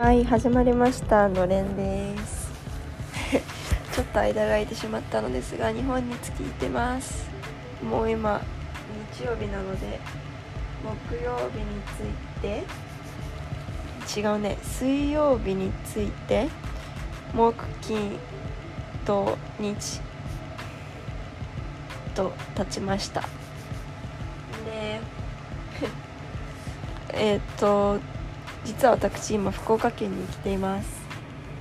はい始まりました。のれんです。ちょっと間が空いてしまったのですが日本に着いてます。もう今日曜日なので木曜日について違うね。水曜日について木金土日と経ちました。で えっと実は私今福岡県に来ています。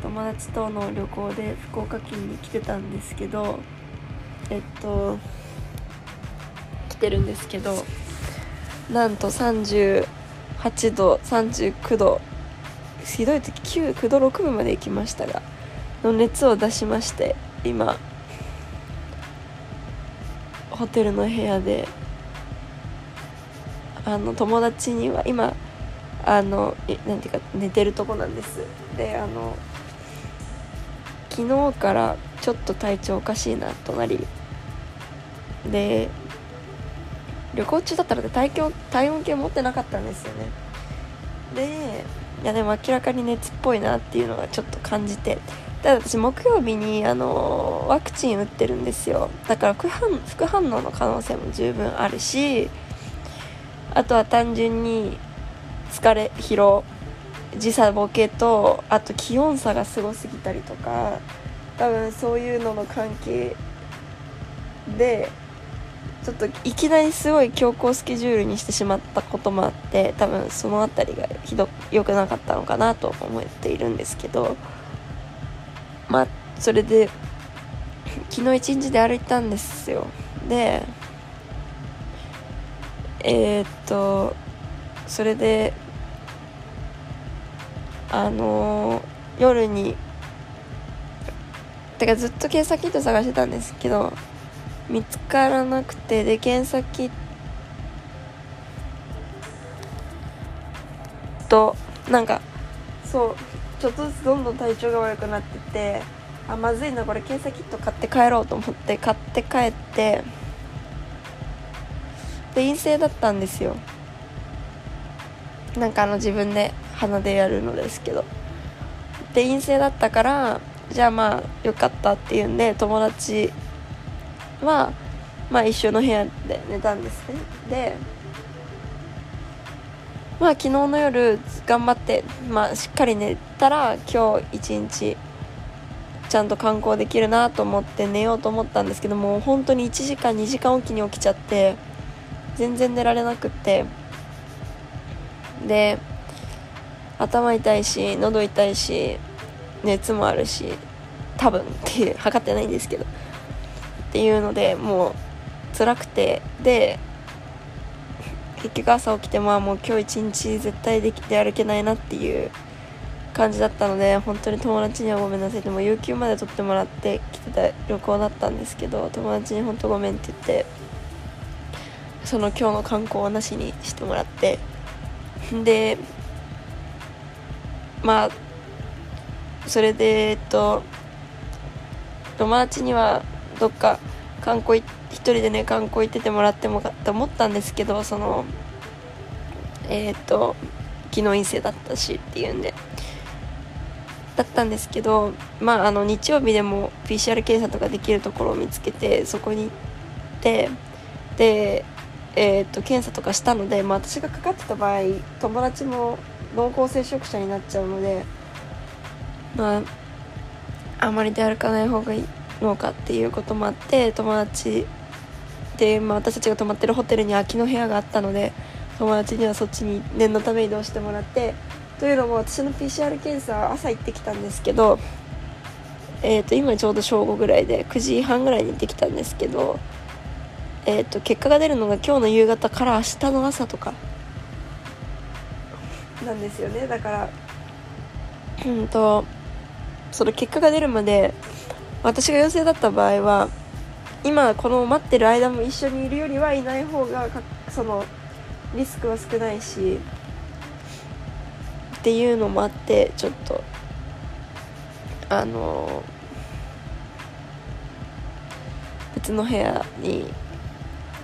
友達との旅行で福岡県に来てたんですけどえっと来てるんですけどなんと38度39度ひどい時9 9度6分まで行きましたがの熱を出しまして今ホテルの部屋であの友達には今あのなんていうか寝てるとこなんです。であの昨日からちょっと体調おかしいなとなりで旅行中だったので体体温計持ってなかったんですよね。でいやでも明らかに熱っぽいなっていうのがちょっと感じて。ただ私木曜日にあのワクチン打ってるんですよ。だから副反副反応の可能性も十分あるしあとは単純に疲れ疲労時差ボケとあと気温差がすごすぎたりとか多分そういうのの関係でちょっといきなりすごい強行スケジュールにしてしまったこともあって多分その辺りがひど良くなかったのかなと思っているんですけどまあそれで昨日一日で歩いたんですよ。でえー、っとそれであのー、夜にてかずっと検査キット探してたんですけど見つからなくてで検査キットなんかそうちょっとずつどんどん体調が悪くなっててあまずいなこれ検査キット買って帰ろうと思って買って帰ってで陰性だったんですよ。なんかあの自分で鼻でやるのですけど。で陰性だったからじゃあまあよかったっていうんで友達はまあ一緒の部屋で寝たんですね。でまあ昨日の夜頑張ってまあしっかり寝たら今日一日ちゃんと観光できるなと思って寝ようと思ったんですけども本当に1時間2時間おきに起きちゃって全然寝られなくって。で頭痛いし喉痛いし熱もあるし多分っていう 測ってないんですけど。っていうのでもう辛くて。で結局朝起きてまあもう今日一日絶対できて歩けないなっていう感じだったので本当に友達にはごめんなさい。でも有給まで取ってもらって来てた旅行だったんですけど友達に本当ごめんって言ってその今日の観光はなしにしてもらってでまあそれでえっと友達にはどっか観光一人でね観光行っててもらってもかって思ったんですけどそのえっ、と昨日陰性だったしっていうんでだったんですけどまああの日曜日でも PCR 検査とかできるところを見つけてそこに行ってでえーと、検査とかしたので、まあ、私がかかってた場合友達も濃厚接触者になっちゃうのでまああまり出歩かない方がいいのかっていうこともあって友達で、まあ、私たちが泊まってるホテルに空きの部屋があったので友達にはそっちに念のため移動してもらってというのも私の PCR 検査朝行ってきたんですけど、えー、と今ちょうど正午ぐらいで9時半ぐらいに行ってきたんですけどえーと、結果が出るのが今日の夕方から明日の朝とか。なんですよね。だからうんとその結果が出るまで私が陽性だった場合は今この待ってる間も一緒にいるよりはいない方がそのリスクは少ないしっていうのもあってちょっとあの別の部屋に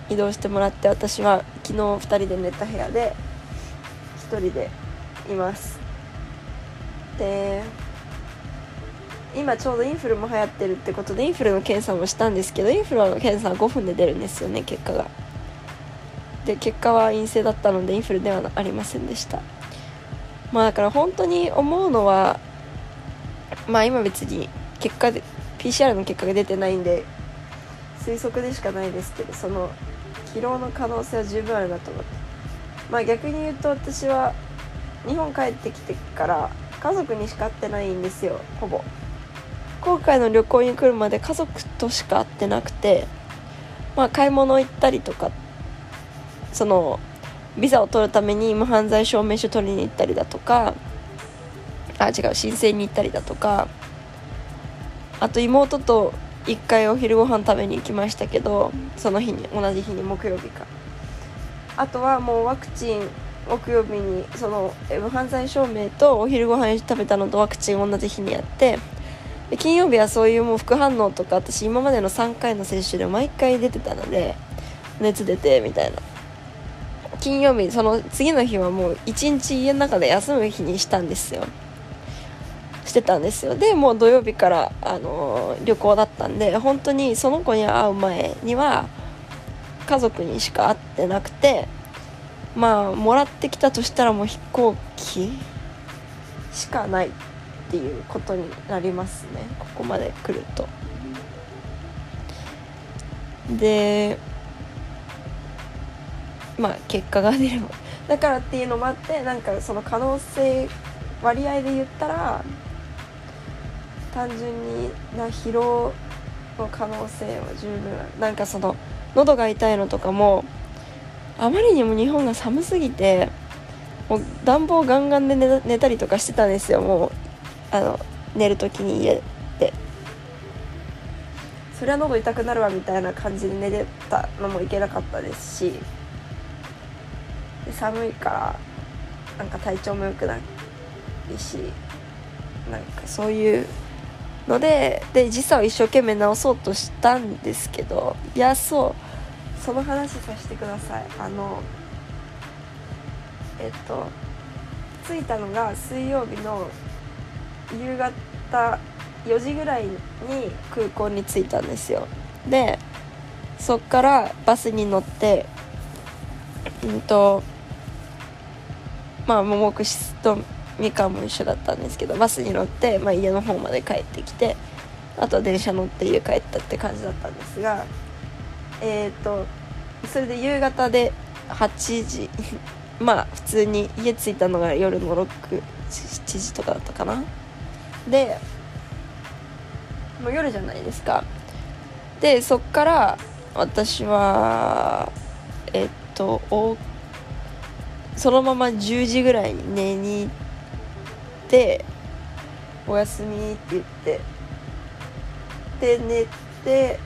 移動してもらって私は昨日2人で寝た部屋で1人でいます。で今ちょうどインフルも流行ってるってことでインフルの検査もしたんですけどインフルの検査は5分で出るんですよね結果が。で結果は陰性だったのでインフルではありませんでした。まあだから本当に思うのはまあ今別に結果で PCR の結果が出てないんで推測でしかないですけどその疲労の可能性は十分あるなと思って。まあ逆に言うと私は日本帰ってきてから家族にしか会ってないんですよほぼ。今回の旅行に来るまで家族としか会ってなくてまあ買い物行ったりとかそのビザを取るために無犯罪証明書取りに行ったりだとかあ違う申請に行ったりだとかあと妹と1回お昼ご飯食べに行きましたけどその日に同じ日に木曜日か。あとはもうワクチン木曜日にその無犯罪証明とお昼ご飯食べたのとワクチン同じ日にやってで金曜日はそういうもう副反応とか私今までの3回の接種で毎回出てたので熱出てみたいな。金曜日その次の日はもう一日家の中で休む日にしたんですよ。してたんですよ。でもう土曜日から、あの、旅行だったんで本当にその子に会う前には家族にしか会ってなくてまあもらってきたとしたらもう飛行機しかないっていうことになりますね。ここまで来ると。でまあ結果が出れば。だからっていうのもあってなんかその可能性割合で言ったら単純にな疲労の可能性は十分なんかその喉が痛いのとかもあまりにも日本が寒すぎてもう暖房ガンガンで寝たりとかしてたんですよ。もうあの寝る時に家で。そりゃ喉痛くなるわみたいな感じで寝てたのもいけなかったですし寒いからなんか体調も良くないしなんかそういうのでで時差を一生懸命直そうとしたんですけどいやそうその話させてください。あのえっと着いたのが水曜日の夕方4時ぐらいに空港に着いたんですよ。でそっからバスに乗ってうんとまあ桃串とみかんも一緒だったんですけどバスに乗って、まあ、家の方まで帰ってきてあとは電車乗って家帰ったって感じだったんですがえっ、ー、とそれで夕方で8時 まあ普通に家着いたのが夜の67時とかだったかな。でもう夜じゃないですか。でそっから私はえっとそのまま10時ぐらいに寝に行っておやすみって言ってで寝て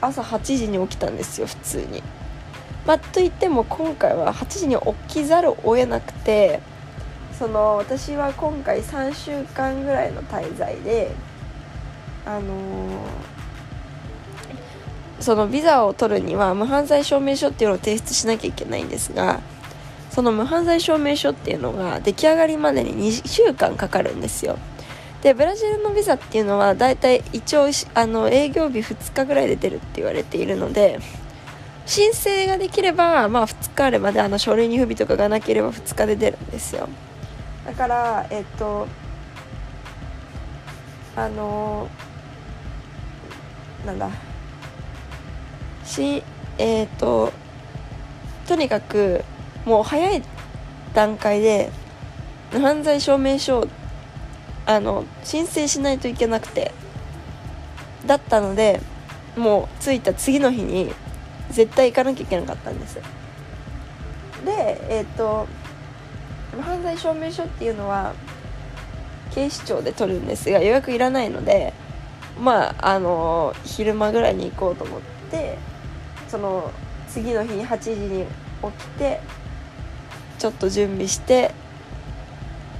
朝8時に起きたんですよ普通に。まあ、といっても今回は8時に起きざるを得なくてその私は今回3週間ぐらいの滞在であのー、そのビザを取るには無犯罪証明書っていうのを提出しなきゃいけないんですがその無犯罪証明書っていうのが出来上がりまでに2週間かかるんですよ。でブラジルのビザっていうのはだいたい一応あの営業日2日ぐらいで出るって言われているので申請ができれば、まあ、2日あればであの書類に不備とかがなければ2日で出るんですよ。だからえっとあのなんだ。しえっととにかくもう早い段階で犯罪証明書をあの申請しないといけなくてだったのでもう着いた次の日に絶対行かなきゃいけなかったんです。でえっ、と犯罪証明書っていうのは警視庁で取るんです。が予約いらないのでまああの昼間ぐらいに行こうと思ってその次の日に8時に起きてちょっと準備して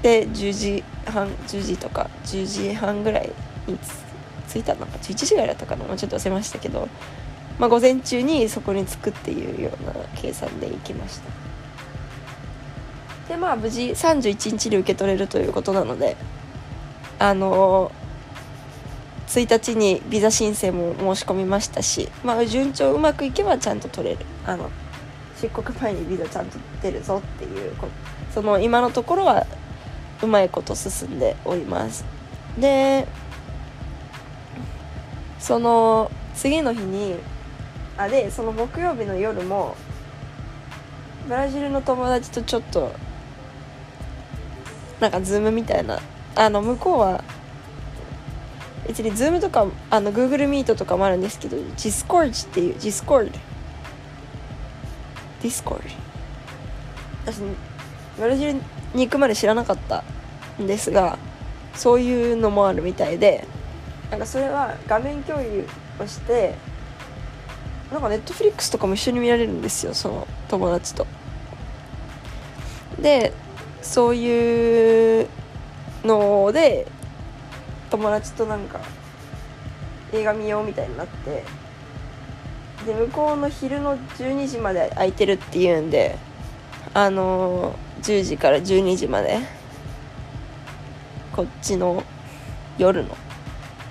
で10時半10時とか10時半ぐらいに着いたのか11時ぐらいだったかなちょっと忘れましたけど、まあ、午前中にそこに着くっていうような計算で行きました。でまあ無事31日で受け取れるということなのであの1日にビザ申請も申し込みましたし、まあ、順調うまくいけばちゃんと取れる。あの出国前にビザちゃんと出るぞっていうその今のところはうまいこと進んでおります。でその次の日にあでその木曜日の夜もブラジルの友達とちょっとなんか Zoom みたいなあの向こうは別に Zoom とかあの Google Meet とかもあるんですけど Discord っていう Discord Discord 私ブラジルに行くまで知らなかったんですがそういうのもあるみたいでなんかそれは画面共有をしてなんか Netflix とかも一緒に見られるんですよその友達と。でそういうので友達となんか映画見ようみたいになってで向こうの昼の12時まで空いてるっていうんであのー、10時から12時までこっちの夜の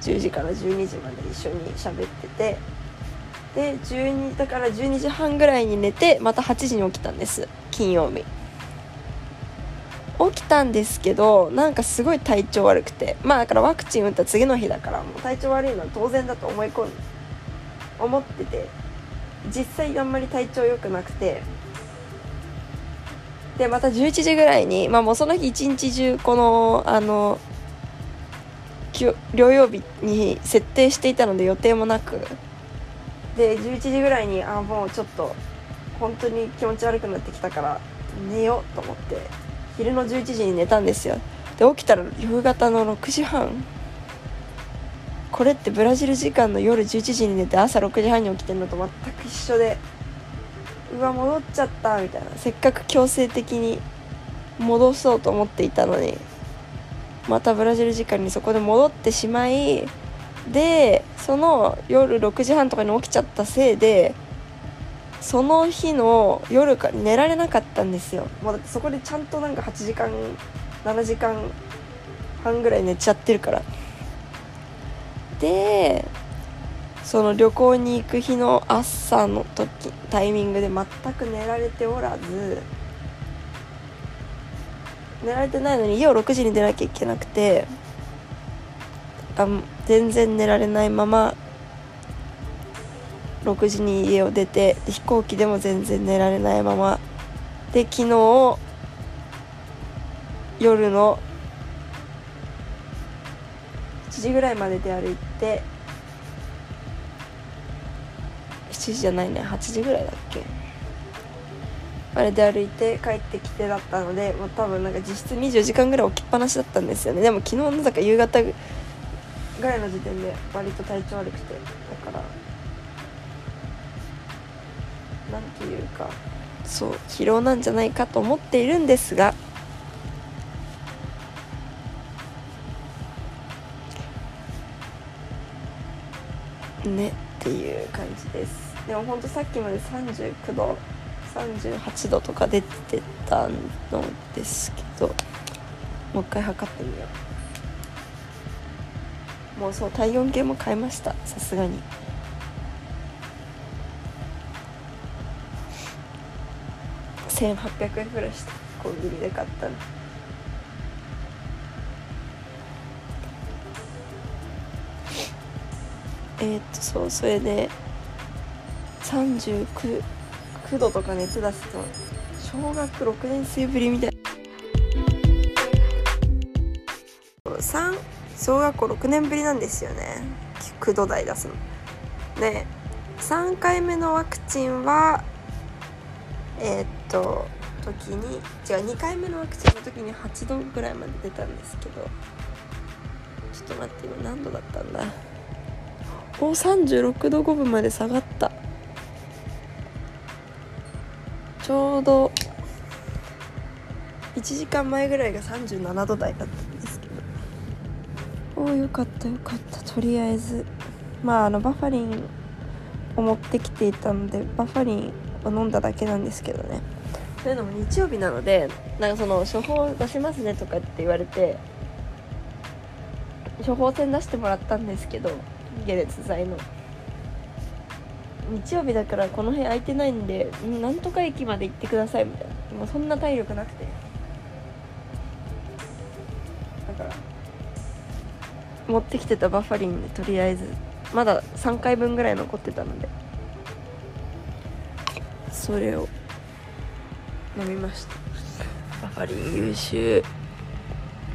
10時から12時まで一緒に喋っててで12だから12時半ぐらいに寝てまた8時に起きたんです金曜日。起きたんですけどなんかすごい体調悪くて。まあだからワクチン打った次の日だからもう体調悪いのは当然だと思い込ん思ってて。実際あんまり体調良くなくて。でまた11時ぐらいにまあもうその日一日中このあの療養日に設定していたので予定もなく。で11時ぐらいにあもうちょっと本当に気持ち悪くなってきたから寝ようと思って。昼の11時に寝たんですよ。で起きたら夕方の6時半。これってブラジル時間の夜11時に寝て朝6時半に起きてるのと全く一緒でうわ戻っちゃったみたいな。せっかく強制的に戻そうと思っていたのにまたブラジル時間にそこで戻ってしまいでその夜6時半とかに起きちゃったせいでその日の夜から寝られなかったんですよ。もうだってそこでちゃんとなんか8時間7時間半ぐらい寝ちゃってるから。でその旅行に行く日の朝の時タイミングで全く寝られておらず寝られてないのに家を6時に出なきゃいけなくてあ全然寝られないまま6時に家を出て飛行機でも全然寝られないままで昨日夜の7時ぐらいまでで歩いて7時じゃないね8時ぐらいだっけ。あれで歩いて帰ってきてだったのでもう多分なんか実質24時間ぐらい置きっぱなしだったんですよね。でも昨日のだか夕方ぐらいの時点で割と体調悪くてだから何ていうかそう疲労なんじゃないかと思っているんですがねっていう感じです。でもほんとさっきまで39度38度とか出てたのですけどもう一回測ってみよう。もうそう体温計も買いましたさすがに。1800円ぐらいしたコンビニで買ったの。えー、っとそうそれで39 9度とか熱出すと小学6年生ぶりみたい3小学校6年ぶりなんですよね。9度台出すの。で3回目のワクチンはえー、っと時に違う2回目のワクチンの時に8度ぐらいまで出たんですけど。ちょっと待って今何度だったんだ。お36度5分まで下がった。ちょうど1時間前ぐらいが37度台だったんですけど。おおよかったよかった。とりあえずまああのバファリンを持ってきていたのでバファリンを飲んだだけなんですけどね。というのも日曜日なのでなんかその処方出しますねとかって言われて処方箋出してもらったんですけど解熱剤の。日曜日だからこの辺空いてないんでなんとか駅まで行ってください。みたいなもうそんな体力なくて。だから持ってきてたバファリンでとりあえずまだ3回分ぐらい残ってたのでそれを飲みました。バファリン優秀。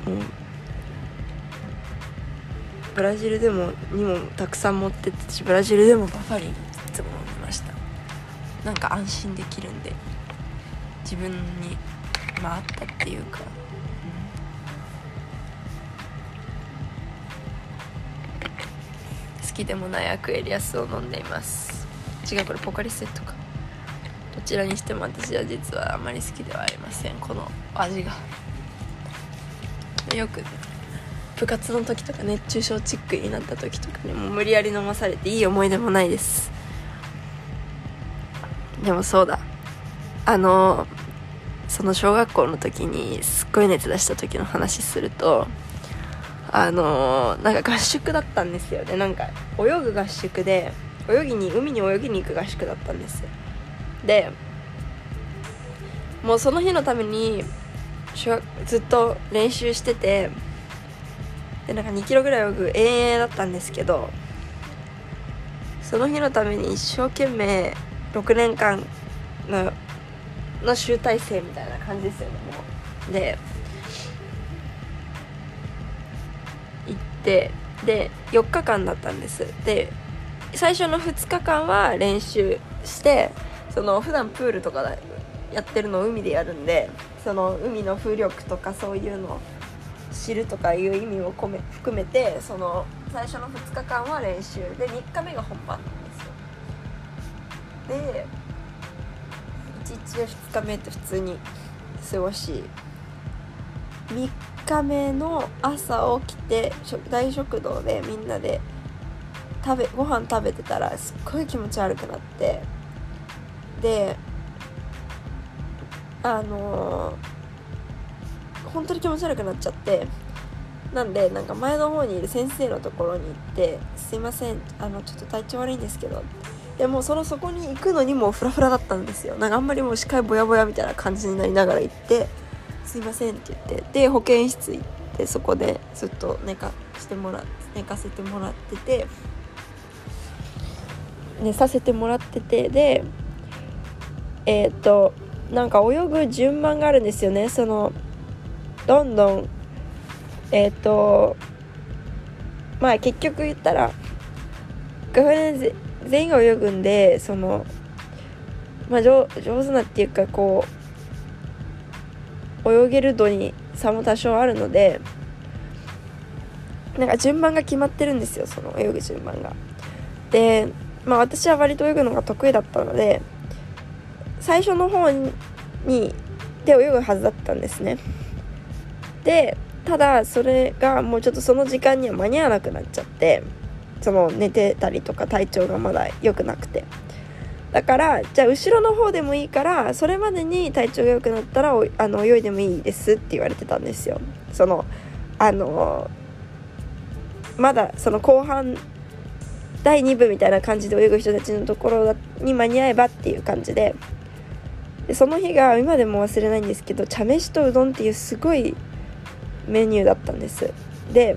うん。ブラジルでもにもたくさん持ってってしブラジルでもバファリンいつも飲んでました。なんか安心できるんで自分にまああったっていうか、うん、好きでもないアクエリアスを飲んでいます。違うこれポカリスエットか。どちらにしても私は実はあまり好きではありません。この味が。よく部活の時とか熱中症チックになった時とかにも無理やり飲まされていい思い出もないです。でもそうだ。あのその小学校の時にすっごい熱出した時の話するとあのなんか合宿だったんですよね。なんか泳ぐ合宿で泳ぎに海に泳ぎに行く合宿だったんですでもうその日のためにずっと練習しててでなんか2キロぐらい泳ぐ遠泳だったんですけどその日のために一生懸命6年間のの集大成みたいな感じですよねもう。で行ってで4日間だったんです。で最初の2日間は練習してその普段プールとかやってるのを海でやるんでその海の風力とかそういうのを知るとかいう意味を込め含めてその最初の2日間は練習。で3日目が本番なんですよ。で1日目2日目って普通に過ごし3日目の朝起きて大食堂でみんなで食べご飯食べてたらすっごい気持ち悪くなって。であのー本当に気持ち悪くなっちゃってなんでなんか前の方にいる先生のところに行って「すいませんあのちょっと体調悪いんですけど」でもそのそこに行くのにもフラフラだったんですよ。なんかあんまりもう視界ぼやぼやみたいな感じになりながら行って「すいません」って言ってで保健室行ってそこでずっと寝かしてもら寝かせてもらってて寝させてもらっててでえっ、となんか泳ぐ順番があるんですよね。そのどんどんえっ、ー、とまあ結局言ったら学年全員が泳ぐんでそのまあ上上手なっていうかこう泳げる度に差も多少あるのでなんか順番が決まってるんですよその泳ぐ順番が。でまあ私は割と泳ぐのが得意だったので最初の方にで泳ぐはずだったんですね。でただそれがもうちょっとその時間には間に合わなくなっちゃってその寝てたりとか体調がまだ良くなくて。だからじゃあ後ろの方でもいいからそれまでに体調が良くなったらあの泳いでもいいですって言われてたんですよ。そのあのまだその後半第2部みたいな感じで泳ぐ人たちのところに間に合えばっていう感じで。でその日が今でも忘れないんですけど茶飯とうどんっていうすごいメニューだったんです。で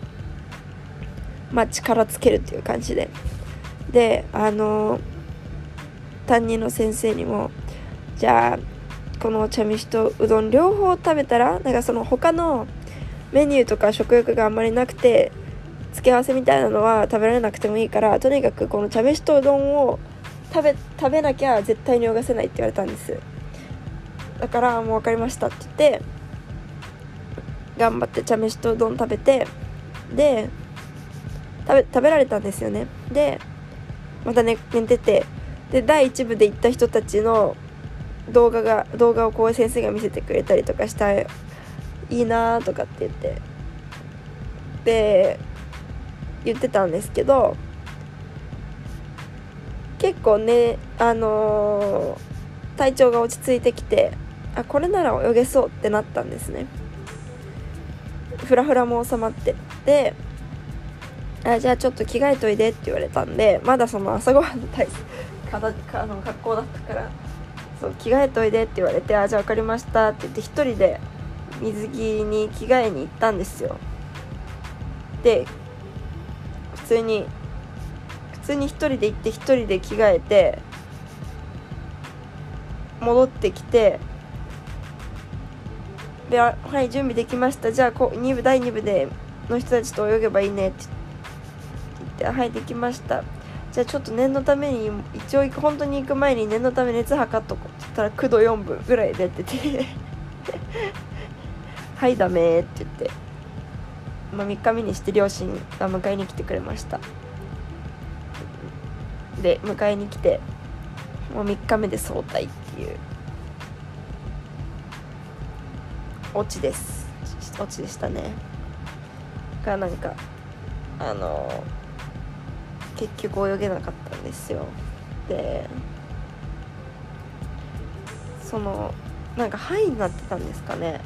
まあ力つけるっていう感じで。であの担任の先生にもじゃあこの茶飯とうどん両方食べたらなんかその他のメニューとか食欲があんまりなくて付け合わせみたいなのは食べられなくてもいいからとにかくこの茶飯とうどんを食べ食べなきゃ絶対に泳がせないって言われたんです。だからもう分かりましたって言って頑張って茶飯とうどん食べてで食べ食べられたんですよね。でまた寝寝ててで第1部で行った人たちの動画が動画をこう先生が見せてくれたりとかしたいいなとかって言ってで言ってたんですけど結構ねあのー、体調が落ち着いてきてあこれなら泳げそうってなったんですね。フラフラも収まってであじゃあちょっと着替えといでって言われたんでまだその朝ごはんの体 かあの格好だったからそう着替えといでって言われてあじゃあ分かりましたって言って1人で水着に着替えに行ったんですよ。で普通に普通に1人で行って1人で着替えて戻ってきてで「はい準備できました。じゃあこ2部第2部での人たちと泳げばいいね」って言って「はいできました」じゃあちょっと念のために一応本当に行く前に念のため熱測っとこう。って言ったら9度4分ぐらい出てて。はいダメって言って、まあ、3日目にして両親が迎えに来てくれました。で迎えに来てもう3日目で早退っていう。オチです。オチでしたね。がなんかあの結局泳げなかったんですよ。でそのなんか肺になってたんですかね。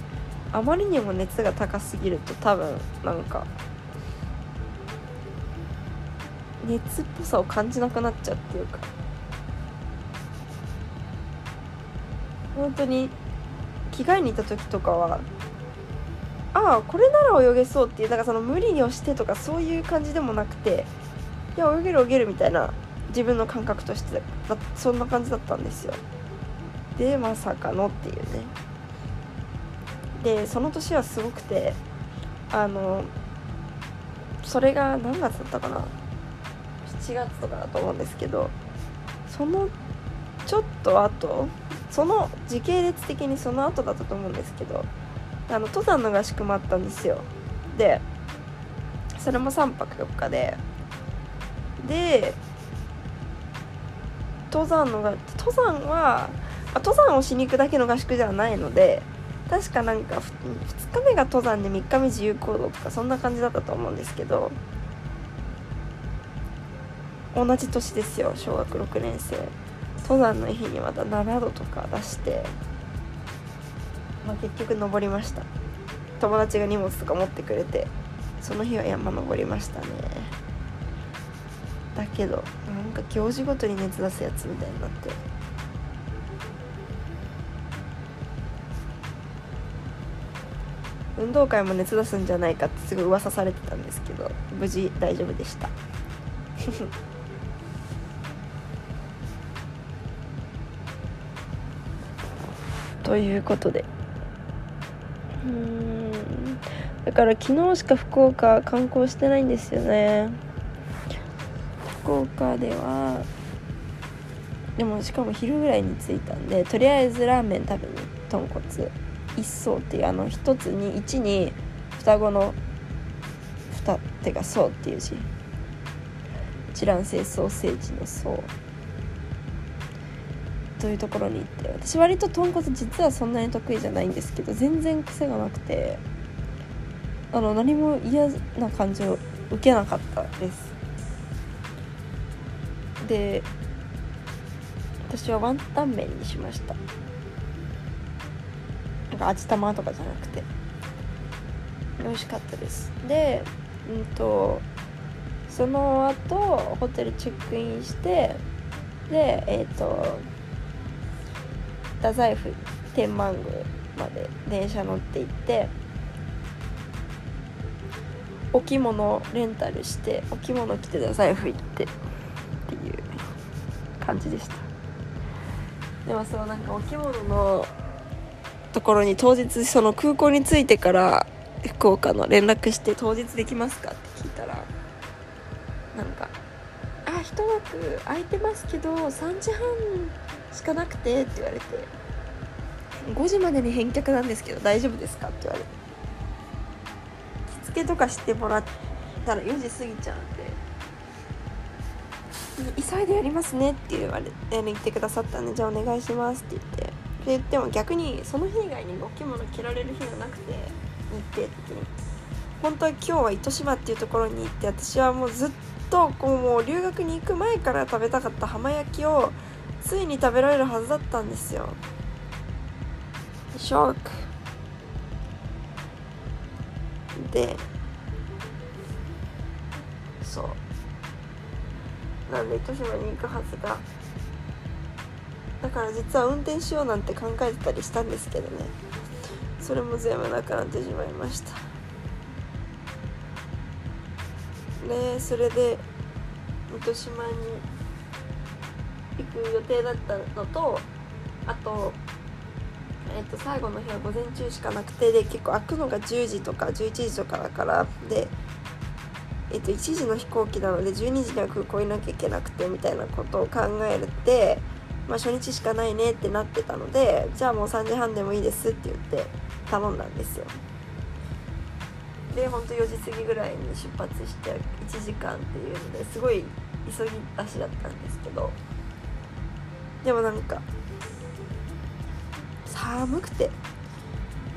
あまりにも熱が高すぎると多分なんか熱っぽさを感じなくなっちゃうっていうか。本当に着替えに行った時とかはああこれなら泳げそうっていうなんかその無理をしてとかそういう感じでもなくていや泳げる泳げるみたいな自分の感覚としてそんな感じだったんですよ。でまさかのっていうね。でその年はすごくてあのそれが何月だったかな？7月とかだと思うんですけどそのちょっと後その時系列的にその後だったと思うんですけどあの登山の合宿もあったんですよ。でそれも3泊4日で。で登山のが登山は登山をしに行くだけの合宿ではないので確かなんか2日目が登山で3日目自由行動とかそんな感じだったと思うんですけど同じ年ですよ小学6年生。登山の日にまた7度とか出して、まあ、結局登りました。友達が荷物とか持ってくれてその日は山登りましたね。だけどなんか行事ごとに熱出すやつみたいになって。運動会も熱出すんじゃないかってすごい噂されてたんですけど無事大丈夫でした。ということで。うん。だから昨日しか福岡観光してないんですよね。福岡では。でもしかも昼ぐらいに着いたんでとりあえずラーメン食べに豚骨。一層っていうあの一つに一に双子の二手が層っていう字。一卵性ソーセージの層。というところに行って私割と豚骨実はそんなに得意じゃないんですけど全然癖がなくてあの何も嫌な感じを受けなかったです。で私はワンタン麺にしました。なんか味玉とかじゃなくて。美味しかったです。でうんとその後ホテルチェックインしてでえっ、ー、と太宰府天満宮まで電車乗って行ってお着物レンタルしてお着物着て太宰府行ってっていう感じでした。でもそのなんかお着物のところに当日その空港に着いてから福岡の連絡して当日できますかって聞いたらなんか「あ一枠空いてますけど3時半しかなくて」って言われて「5時までに返却なんですけど大丈夫ですか?」って言われて着付けとかしてもらったら4時過ぎちゃうんで急いでやりますねって言われて言ってくださったんでじゃあお願いしますって言ってで言っても逆にその日以外にお着物着られる日がなくて日程的に本当は今日は糸島っていうところに行って私はもうずっとこうもう留学に行く前から食べたかった浜焼きをついに食べられるはずだったんですよ。ショック。でそう。なんで糸島に行くはずが。だから実は運転しようなんて考えてたりしたんですけどね。それも全部なくなってしまいました。でそれで糸島にく予定だったのとあとえっと、最後の日は午前中しかなくてで結構開くのが10時とか11時とかだからで、えっと、1時の飛行機なので12時には空港いなきゃいけなくてみたいなことを考えるって、まあ、初日しかないねってなってたのでじゃあもう3時半でもいいですって言って頼んだんですよ。でほんと4時過ぎぐらいに出発して1時間っていうのですごい急ぎ足だったんですけどでもなんか寒くて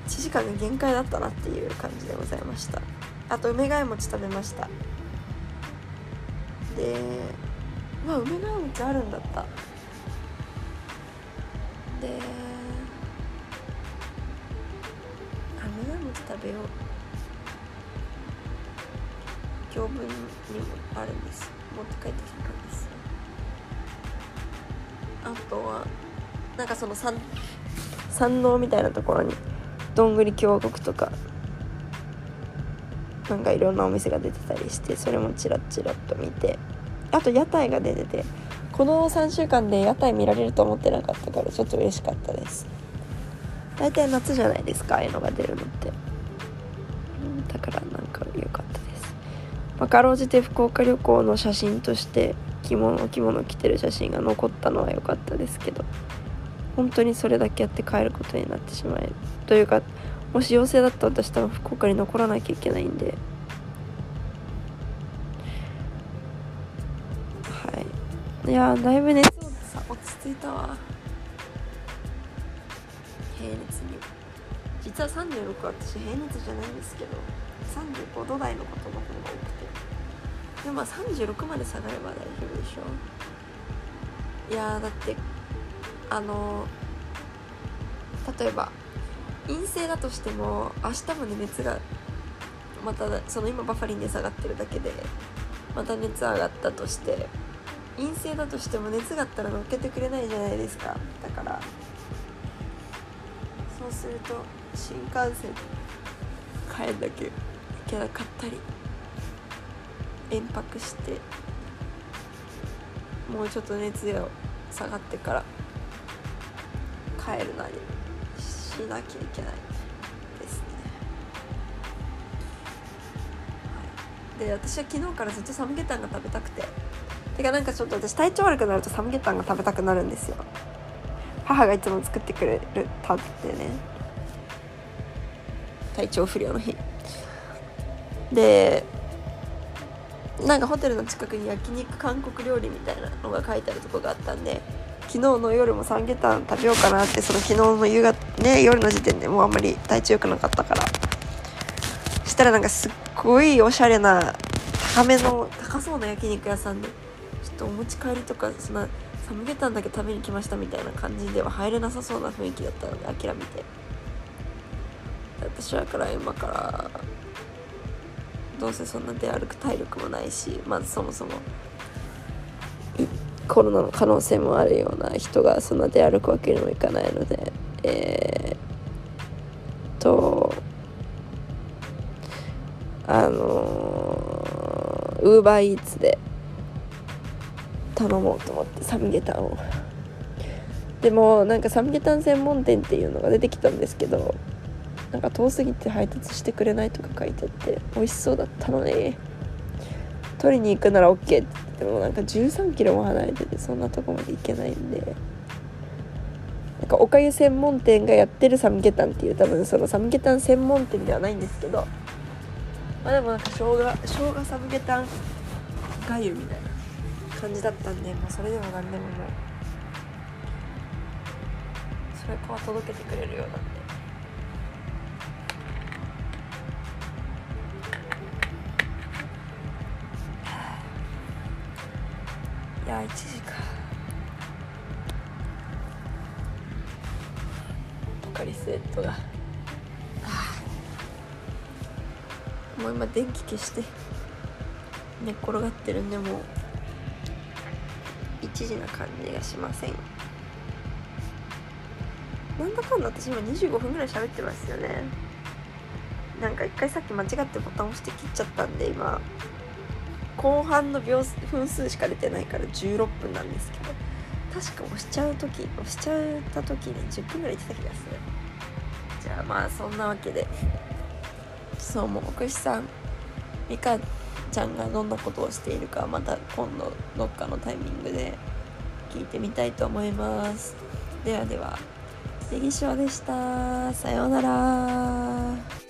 1時間が限界だったなっていう感じでございました。あと梅ヶ谷餅食べました。でまあ梅ヶ谷餅あるんだった。で梅ヶ谷餅食べよう。教文にもあるんです。持って帰ってきたあとはなんかその山山王みたいなところにどんぐり共和国とかなんかいろんなお店が出てたりしてそれもチラッチラッと見てあと屋台が出ててこの3週間で屋台見られると思ってなかったからちょっと嬉しかったです。大体夏じゃないですかああいうのが出るのって。だからなんか良かったです。まあ、かろうじて福岡旅行の写真として着物着物着てる写真が残ったのは良かったですけど本当にそれだけやって帰ることになってしまえるというかもし陽性だったら私多分福岡に残らなきゃいけないんで。はい。いやだいぶ熱さ落ち着いたわ。平熱に。実は36私平熱じゃないんですけど35度台のことの方が多くて。でもまあ36まで下がれば大丈夫でしょ。いやだってあの例えば陰性だとしても明日まで熱がまたその今バファリンで下がってるだけでまた熱上がったとして陰性だとしても熱があったら乗っけてくれないじゃないですか。だからそうすると新幹線帰るだけ行けなかったり。延泊してもうちょっと熱が下がってから帰るなりしなきゃいけないですね、はい、で私は昨日からずっとサムゲタンが食べたくててかなんかちょっと私体調悪くなるとサムゲタンが食べたくなるんですよ。母がいつも作ってくれるたってね。体調不良の日。でなんかホテルの近くに焼肉韓国料理みたいなのが書いてあるとこがあったんで昨日の夜もサムゲタン食べようかなってその昨日の夕方ね夜の時点でもうあんまり体調良くなかったから。したらなんかすっごいおしゃれな高めの高そうな焼肉屋さんでちょっとお持ち帰りとかそんなサムゲタンだけ食べに来ましたみたいな感じでは入れなさそうな雰囲気だったので諦めて。私はから今からどうせそんな出歩く体力もないしまずそもそもコロナの可能性もあるような人がそんな出歩くわけにもいかないのでえー、とあのウーバーイーツで頼もうと思ってサムゲタンを。でもなんかサムゲタン専門店っていうのが出てきたんですけどなんか遠すぎて配達してくれないとか書いてあって美味しそうだったのに取りに行くなら OK って言ってもなんか13キロも離れててそんなとこまで行けないんでなんかおかゆ専門店がやってるサムゲタンっていう多分そのサムゲタン専門店ではないんですけどまあでもなんか生姜生姜サムゲタンがゆみたいな感じだったんでまあそれでも何でももうそれから届けてくれるようないや1時か。ポカリスエットが。もう今電気消して。寝っ転がってるんでもう。1時な感じがしません。なんだかんだ私今25分ぐらい喋ってますよね。なんか一回さっき間違ってボタン押して切っちゃったんで今。後半の秒分数しか出てないから16分なんですけど確か押しちゃう時押しちゃった時に10分ぐらい言った気がする。じゃあまあそんなわけでそうもう奥しさんみかちゃんがどんなことをしているかまた今度どっかのタイミングで聞いてみたいと思います。ではではネギシでした。さようなら。